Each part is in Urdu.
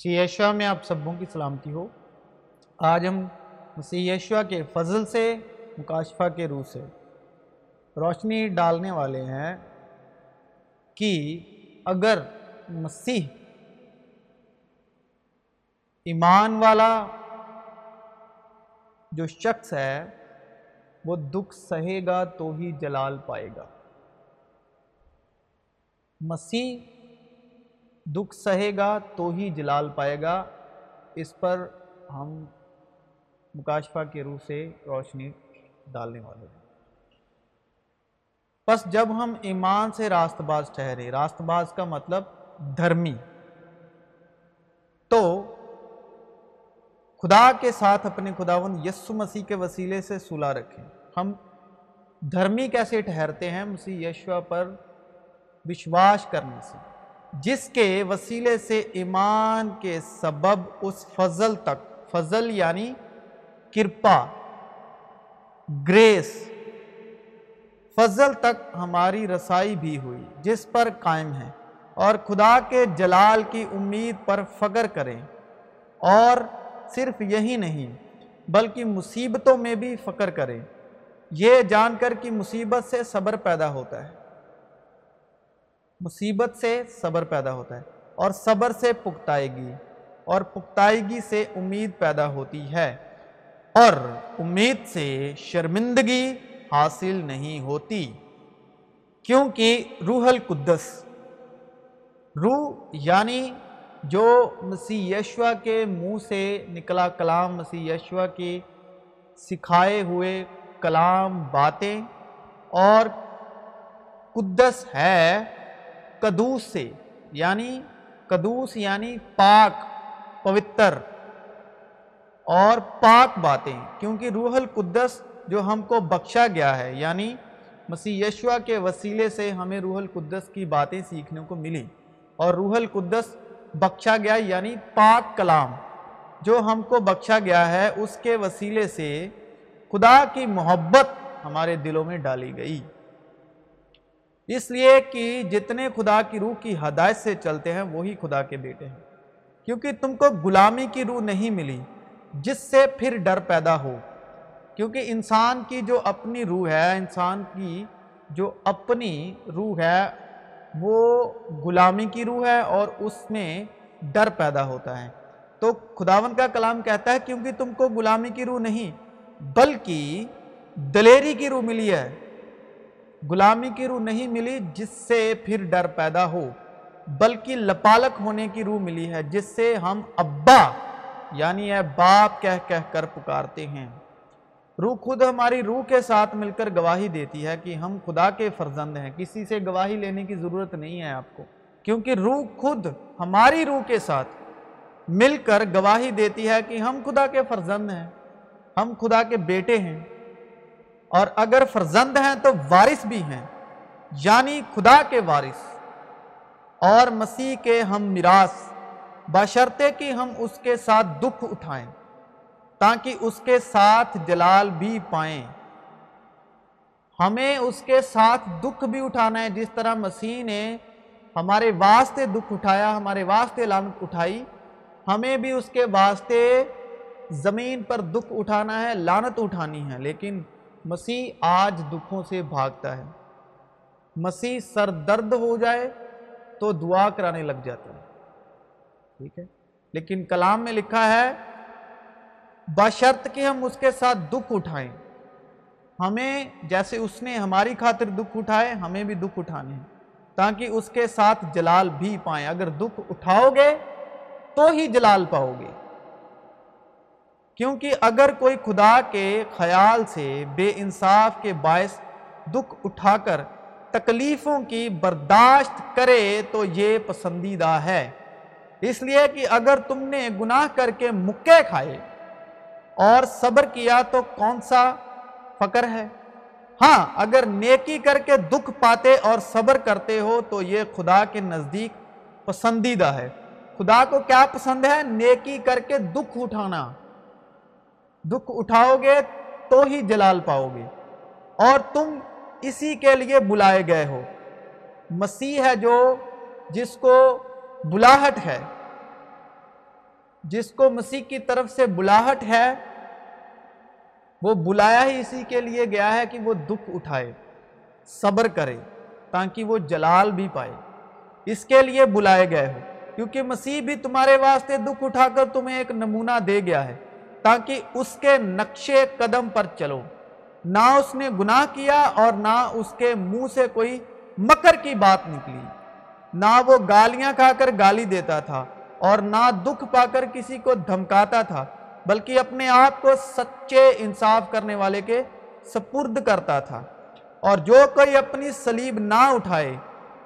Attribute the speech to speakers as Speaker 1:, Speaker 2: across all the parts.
Speaker 1: مسیح یشوا میں آپ سبوں کی سلامتی ہو۔ آج ہم مسیح یشوا کے فضل سے، مکاشفہ کے روح سے روشنی ڈالنے والے ہیں کہ اگر مسیح ایمان والا جو شخص ہے، وہ دکھ سہے گا تو ہی جلال پائے گا۔ مسیح دکھ سہے گا تو ہی جلال پائے گا۔ اس پر ہم مکاشفہ کے روح سے روشنی ڈالنے والے ہیں۔ بس جب ہم ایمان سے راست باز ٹھہرے راست باز کا مطلب دھرمی۔ تو خدا کے ساتھ اپنے خداون یسو مسیح کے وسیلے سے صلح رکھیں۔ ہم دھرمی کیسے ٹھہرتے ہیں مسیح یشوا پر وشواس کرنے سے۔ جس کے وسیلے سے ایمان کے سبب اس فضل تک، فضل یعنی کرپا، گریس، فضل تک ہماری رسائی بھی ہوئی، جس پر قائم ہے اور خدا کے جلال کی امید پر فگر کریں۔ اور صرف یہی نہیں، بلکہ مصیبتوں میں بھی فکر کریں۔ یہ جان کر کہ مصیبت سے صبر پیدا ہوتا ہے۔ مصیبت سے صبر پیدا ہوتا ہے اور صبر سے پختائیگی اور پختائیگی سے امید پیدا ہوتی ہے اور امید سے شرمندگی حاصل نہیں ہوتی کیونکہ روح القدس، روح یعنی جو مسیح یشوا کے منہ سے نکلا کلام، مسیح یشوا کی سکھائے ہوئے کلام، باتیں اور قدس ہے قدوس سے یعنی قدوس یعنی پاک، پوتر اور پاک باتیں، کیونکہ روح القدس جو ہم کو بخشا گیا ہے یعنی مسیح یشوا کے وسیلے سے ہمیں روح القدس کی باتیں سیکھنے کو ملی اور روح القدس بخشا گیا یعنی پاک کلام جو ہم کو بخشا گیا ہے، اس کے وسیلے سے خدا کی محبت ہمارے دلوں میں ڈالی گئی۔ اس لیے کہ جتنے خدا کی روح کی ہدایت سے چلتے ہیں، وہی خدا کے بیٹے ہیں۔ کیونکہ تم کو غلامی کی روح نہیں ملی، جس سے پھر ڈر پیدا ہو۔ کیونکہ انسان کی جو اپنی روح ہے، انسان کی جو اپنی روح ہے، وہ غلامی کی روح ہے اور اس میں ڈر پیدا ہوتا ہے۔ تو خداون کا کلام کہتا ہے، کیونکہ تم کو غلامی کی روح نہیں، بلکہ دلیری کی روح ملی ہے۔ غلامی کی روح نہیں ملی جس سے پھر ڈر پیدا ہو، بلکہ لپالک ہونے کی روح ملی ہے، جس سے ہم ابا یعنی اے باپ کہہ کہہ کر پکارتے ہیں۔ روح خود ہماری روح کے ساتھ مل کر گواہی دیتی ہے کہ ہم خدا کے فرزند ہیں۔ کسی سے گواہی لینے کی ضرورت نہیں ہے آپ کو، کیونکہ روح خود ہماری روح کے ساتھ مل کر گواہی دیتی ہے کہ ہم خدا کے فرزند ہیں، ہم خدا کے بیٹے ہیں۔ اور اگر فرزند ہیں تو وارث بھی ہیں یعنی خدا کے وارث۔ اور مسیح کے ہم میراث بشرتے کہ ہم اس کے ساتھ دکھ اٹھائیں، تاکہ اس کے ساتھ جلال بھی پائیں۔ ہمیں اس کے ساتھ دکھ بھی اٹھانا ہے، جس طرح مسیح نے ہمارے واسطے دکھ اٹھایا، ہمارے واسطے لانت اٹھائی۔ ہمیں بھی اس کے واسطے زمین پر دکھ اٹھانا ہے، لانت اٹھانی ہے، لیکن مسیح آج دکھوں سے بھاگتا ہے۔ مسیح سر درد ہو جائے تو دعا کرانے لگ جاتا ہے۔ ٹھیک ہے؟ لیکن کلام میں لکھا ہے، بشرط کہ ہم اس کے ساتھ دکھ اٹھائیں۔ ہمیں جیسے اس نے ہماری خاطر دکھ اٹھائے، ہمیں بھی دکھ اٹھانے ہیں۔ تاکہ اس کے ساتھ جلال بھی پائیں۔ اگر دکھ اٹھاؤ گے تو ہی جلال پاؤ گے۔ کیونکہ اگر کوئی خدا کے خیال سے بے انصاف کے باعث دکھ اٹھا کر تکلیفوں کی برداشت کرے تو یہ پسندیدہ ہے۔ اس لیے کہ اگر تم نے گناہ کر کے مکے کھائے اور صبر کیا تو کون سا فکر ہے؟ ہاں اگر نیکی کر کے دکھ پاتے اور صبر کرتے ہو تو یہ خدا کے نزدیک پسندیدہ ہے۔ خدا کو کیا پسند ہے؟ نیکی کر کے دکھ اٹھانا۔ دکھ اٹھاؤ گے تو ہی جلال پاؤ گے، اور تم اسی کے لیے بلائے گئے ہو۔ مسیح ہے جو، جس کو بلاہٹ ہے، جس کو مسیح کی طرف سے بلاہٹ ہے، وہ بلایا ہی اسی کے لیے گیا ہے کہ وہ دکھ اٹھائے، صبر کرے، تاکہ وہ جلال بھی پائے۔ اس کے لیے بلائے گئے ہو، کیونکہ مسیح بھی تمہارے واسطے دکھ اٹھا کر تمہیں ایک نمونہ دے گیا ہے۔ تاکہ اس کے نقشے قدم پر چلو نہ اس نے گناہ کیا اور نہ اس کے منہ سے کوئی مکر کی بات نکلی۔ نہ وہ گالیاں کھا کر گالی دیتا تھا اور نہ دکھ پا کر کسی کو دھمکاتا تھا، بلکہ اپنے آپ کو سچے انصاف کرنے والے کے سپرد کرتا تھا۔ اور جو کوئی اپنی سلیب نہ اٹھائے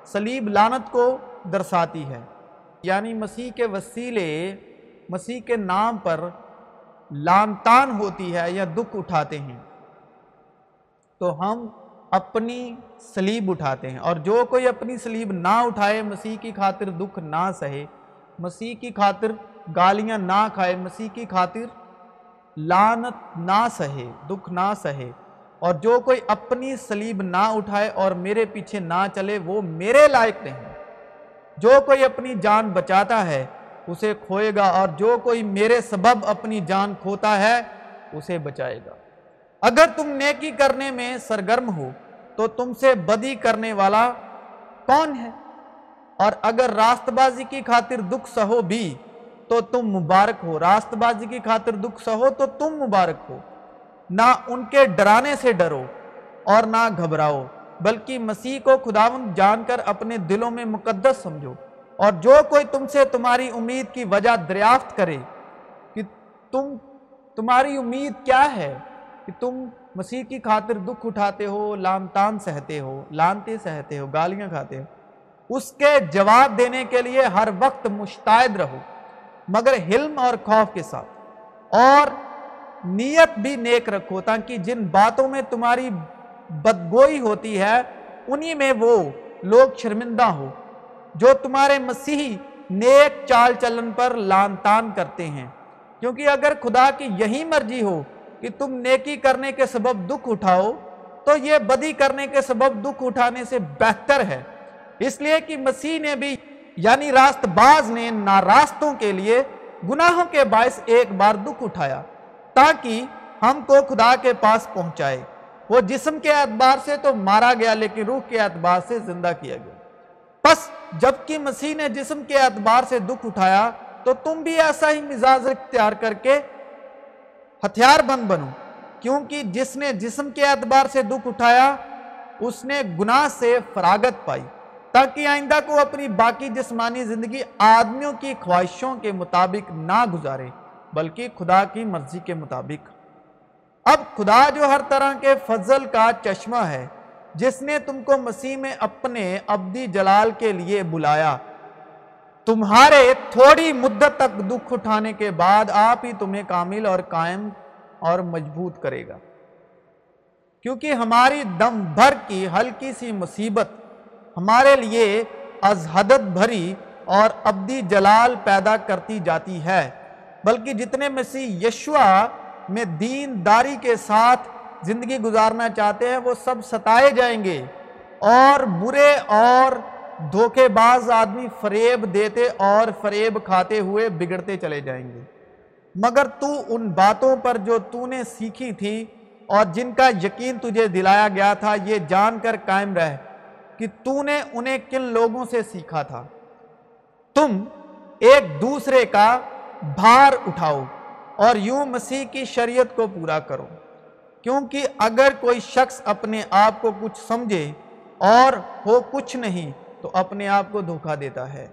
Speaker 1: سلیب لانت کو درساتی ہے۔ یعنی مسیح کے وسیلے، مسیح کے نام پر لانتان ہوتی ہے یا دکھ اٹھاتے ہیں، تو ہم اپنی سلیب اٹھاتے ہیں۔ اور جو کوئی اپنی سلیب نہ اٹھائے، مسیح کی خاطر دکھ نہ سہے، مسیح کی خاطر گالیاں نہ کھائے، مسیح کی خاطر لانت نہ سہے، دکھ نہ سہے۔ اور جو کوئی اپنی سلیب نہ اٹھائے اور میرے پیچھے نہ چلے، وہ میرے لائق نہیں۔ جو کوئی اپنی جان بچاتا ہے اسے کھوئے گا اور جو کوئی میرے سبب اپنی جان کھوتا ہے، اسے بچائے گا۔ اگر تم نیکی کرنے میں سرگرم ہو، تو تم سے بدی کرنے والا کون ہے؟ اور اگر راست بازی کی خاطر دکھ سہو بھی، تو تم مبارک ہو۔ راست بازی کی خاطر دکھ سہو تو تم مبارک ہو۔ نہ ان کے ڈرانے سے ڈرو اور نہ گھبراؤ، بلکہ مسیح کو خداون جان کر اپنے دلوں میں مقدس سمجھو۔ اور جو کوئی تم سے تمہاری امید کی وجہ دریافت کرے کہ تم، تمہاری امید کیا ہے کہ تم مسیح کی خاطر دکھ اٹھاتے ہو لانتان سہتے ہو، لانتے سہتے ہو، گالیاں کھاتے ہو، اس کے جواب دینے کے لیے ہر وقت مشتعد رہو، مگر حلم اور خوف کے ساتھ، اور نیت بھی نیک رکھو تاکہ جن باتوں میں تمہاری بدگوئی ہوتی ہے، انہی میں وہ لوگ شرمندہ ہو جو تمہارے مسیحی نیک چال چلن پر لان تان کرتے ہیں۔ کیونکہ اگر خدا کی یہی مرضی ہو کہ تم نیکی کرنے کے سبب دکھ اٹھاؤ، تو یہ بدی کرنے کے سبب دکھ اٹھانے سے بہتر ہے۔ اس لیے کہ مسیح نے بھی یعنی راست باز نے ناراستوں کے لیے گناہوں کے باعث ایک بار دکھ اٹھایا، تاکہ ہم کو خدا کے پاس پہنچائے۔ وہ جسم کے اعتبار سے تو مارا گیا، لیکن روح کے اعتبار سے زندہ کیا گیا۔ پس جبکہ مسیح نے جسم کے اعتبار سے دکھ اٹھایا، تو تم بھی ایسا ہی مزاج اختیار کر کے ہتھیار بند بنو۔ کیونکہ جس نے جسم کے اعتبار سے دکھ اٹھایا، اس نے گناہ سے فراغت پائی۔ تاکہ آئندہ کو اپنی باقی جسمانی زندگی آدمیوں کی خواہشوں کے مطابق نہ گزارے، بلکہ خدا کی مرضی کے مطابق۔ اب خدا جو ہر طرح کے فضل کا چشمہ ہے جس نے تم کو مسیح میں اپنے ابدی جلال کے لیے بلایا۔ تمہارے تھوڑی مدت تک دکھ اٹھانے کے بعد آپ ہی تمہیں کامل اور قائم اور مضبوط کرے گا۔ کیونکہ ہماری دم بھر کی ہلکی سی مصیبت ہمارے لیے از حدت بھری اور ابدی جلال پیدا کرتی جاتی ہے، بلکہ جتنے مسیح یشوا میں دین داری کے ساتھ زندگی گزارنا چاہتے ہیں، وہ سب ستائے جائیں گے۔ اور برے اور دھوکے باز آدمی فریب دیتے اور فریب کھاتے ہوئے بگڑتے چلے جائیں گے۔ مگر تو ان باتوں پر جو تو نے سیکھی تھی اور جن کا یقین تجھے دلایا گیا تھا، یہ جان کر قائم رہ کہ تو نے انہیں کن لوگوں سے سیکھا تھا۔ تم ایک دوسرے کا بھار اٹھاؤ اور یوں مسیح کی شریعت کو پورا کرو۔ کیونکہ اگر کوئی شخص اپنے آپ کو کچھ سمجھے اور ہو کچھ نہیں، تو اپنے آپ کو دھوکہ دیتا ہے۔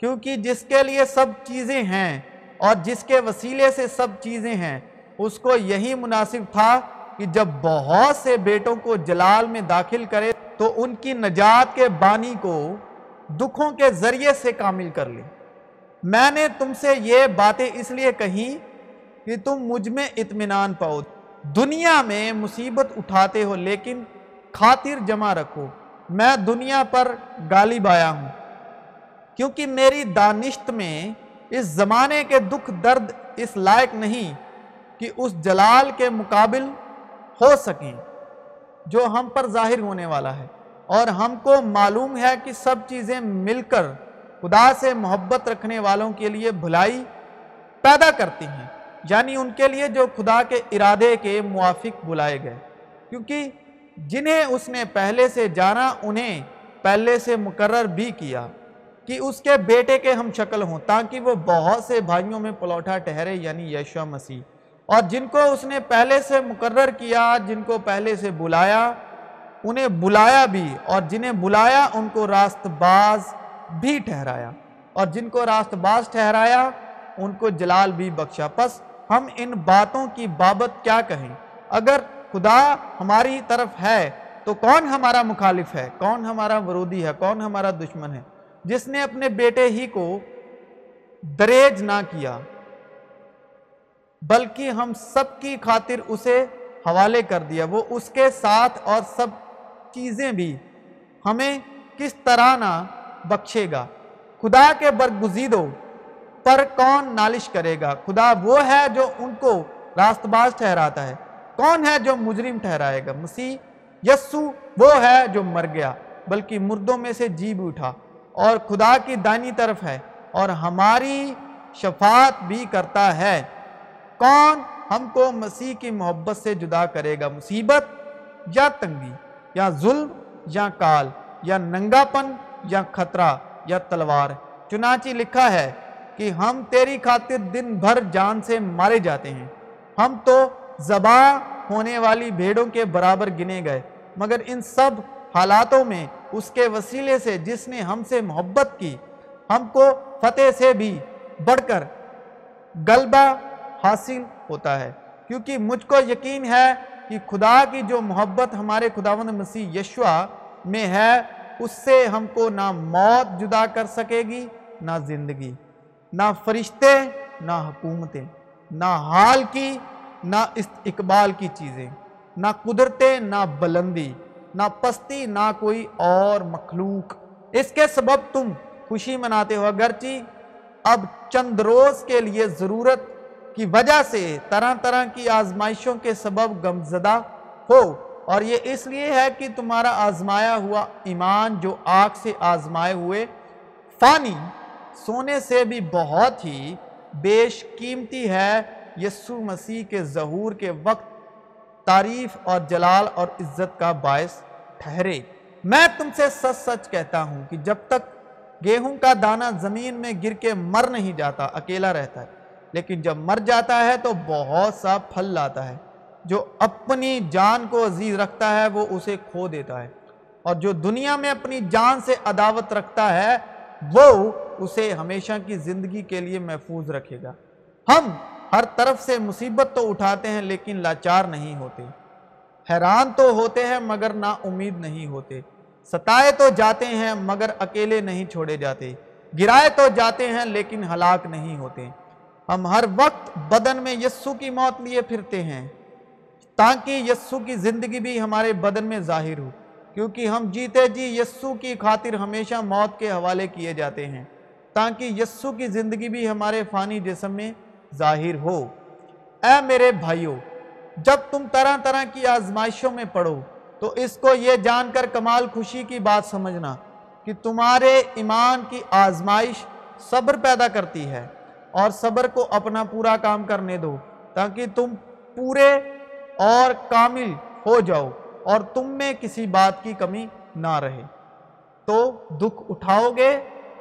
Speaker 1: کیونکہ جس کے لیے سب چیزیں ہیں اور جس کے وسیلے سے سب چیزیں ہیں، اس کو یہی مناسب تھا کہ جب بہت سے بیٹوں کو جلال میں داخل کرے، تو ان کی نجات کے بانی کو دکھوں کے ذریعے سے کامل کر لے۔ میں نے تم سے یہ باتیں اس لیے کہیں کہ تم مجھ میں اطمینان پاؤ۔ دنیا میں مصیبت اٹھاتے ہو لیکن خاطر جمع رکھو۔ میں دنیا پر غالب آیا ہوں۔ کیونکہ میری دانشت میں اس زمانے کے دکھ درد اس لائق نہیں کہ اس جلال کے مقابل ہو سکیں، جو ہم پر ظاہر ہونے والا ہے۔ اور ہم کو معلوم ہے کہ سب چیزیں مل کر خدا سے محبت رکھنے والوں کے لیے بھلائی پیدا کرتی ہیں۔ یعنی ان کے لیے جو خدا کے ارادے کے موافق بلائے گئے۔ کیونکہ جنہیں اس نے پہلے سے جانا، انہیں پہلے سے مقرر بھی کیا کہ اس کے بیٹے کے ہم شکل ہوں، تاکہ وہ بہت سے بھائیوں میں پلوٹا ٹھہرے یعنی یشوع مسیح۔ اور جن کو اس نے پہلے سے مقرر کیا، جن کو پہلے سے بلایا، انہیں بلایا بھی، اور جنہیں بلایا، ان کو راست باز بھی ٹھہرایا۔ اور جن کو راست باز ٹھہرایا، ان کو جلال بھی بخشا۔ پس ہم ان باتوں کی بابت کیا کہیں؟ اگر خدا ہماری طرف ہے، تو کون ہمارا مخالف ہے؟ کون ہمارا ورودی ہے؟ کون ہمارا دشمن ہے؟ جس نے اپنے بیٹے ہی کو دریج نہ کیا، بلکہ ہم سب کی خاطر اسے حوالے کر دیا۔ وہ اس کے ساتھ اور سب چیزیں بھی ہمیں کس طرح نہ بخشے گا۔ خدا کے برگزیدوں پر کون نالش کرے گا؟ خدا وہ ہے جو ان کو راست باز ٹھہراتا ہے۔ کون ہے جو مجرم ٹھہرائے گا؟ مسیح یسو، وہ ہے جو مر گیا، بلکہ مردوں میں سے جی بھی اٹھا۔ اور خدا کی دائنی طرف ہے، اور ہماری شفاعت بھی کرتا ہے۔ کون ہم کو مسیح کی محبت سے جدا کرے گا؟ مصیبت یا تنگی؟ یا ظلم یا کال؟ یا ننگا پن یا خطرہ یا تلوار؟ چنانچہ لکھا ہے کہ ہم تیری خاطر دن بھر جان سے مارے جاتے ہیں۔ ہم تو زباں ہونے والی بھیڑوں کے برابر گنے گئے، مگر ان سب حالاتوں میں اس کے وسیلے سے جس نے ہم سے محبت کی، ہم کو فتح سے بھی بڑھ کر غلبہ حاصل ہوتا ہے۔ کیونکہ مجھ کو یقین ہے کہ خدا کی جو محبت ہمارے خداوند مسیح یشوا میں ہے، اس سے ہم کو نہ موت جدا کر سکے گی، نہ زندگی۔ نہ فرشتے، نہ حکومتیں، نہ حال کی، نہ اقبال کی چیزیں، نہ قدرتیں، نہ بلندی، نہ پستی، نہ کوئی اور مخلوق۔ اس کے سبب تم خوشی مناتے ہو، اگرچہ اب چند روز کے لیے ضرورت کی وجہ سے طرح طرح کی آزمائشوں کے سبب گمزدہ ہو۔ اور یہ اس لیے ہے کہ تمہارا آزمایا ہوا ایمان جو آگ سے آزمائے ہوئے، فانی سونے سے بھی بہت ہی بیش قیمتی ہے یسو مسیح کے ظہور کے وقت تعریف اور جلال اور عزت کا باعث ٹھہرے۔ میں تم سے سچ سچ کہتا ہوں کہ جب تک گیہوں کا دانہ زمین میں گر کے مر نہیں جاتا، اکیلا رہتا ہے۔ لیکن جب مر جاتا ہے تو بہت سا پھل لاتا ہے۔ جو اپنی جان کو عزیز رکھتا ہے، وہ اسے کھو دیتا ہے۔ اور جو دنیا میں اپنی جان سے عداوت رکھتا ہے وہ اسے ہمیشہ کی زندگی کے لیے محفوظ رکھے گا۔ ہم ہر طرف سے مصیبت تو اٹھاتے ہیں لیکن لاچار نہیں ہوتے۔ حیران تو ہوتے ہیں مگر نا امید نہیں ہوتے۔ ستائے تو جاتے ہیں مگر اکیلے نہیں چھوڑے جاتے۔ گرائے تو جاتے ہیں لیکن ہلاک نہیں ہوتے۔ ہم ہر وقت بدن میں یسو کی موت لیے پھرتے ہیں۔ تاکہ یسو کی زندگی بھی ہمارے بدن میں ظاہر ہو۔ کیونکہ ہم جیتے جی یسو کی خاطر ہمیشہ موت کے حوالے کیے جاتے ہیں، تاکہ یسو کی زندگی بھی ہمارے فانی جسم میں ظاہر ہو۔ اے میرے بھائیوں جب تم طرح طرح کی آزمائشوں میں پڑھو تو اس کو یہ جان کر کمال خوشی کی بات سمجھنا کہ تمہارے ایمان کی آزمائش صبر پیدا کرتی ہے اور صبر کو اپنا پورا کام کرنے دو، تاکہ تم پورے اور کامل ہو جاؤ۔ اور تم میں کسی بات کی کمی نہ رہے۔ تو دکھ اٹھاؤ گے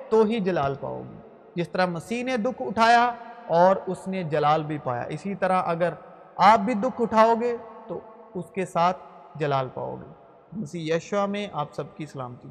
Speaker 1: تو ہی جلال پاؤ گے۔ جس طرح مسیح نے دکھ اٹھایا اور اس نے جلال بھی پایا۔ اسی طرح اگر آپ بھی دکھ اٹھاؤ گے تو اس کے ساتھ جلال پاؤ گے۔ مسیح یشوا میں آپ سب کی سلامتی۔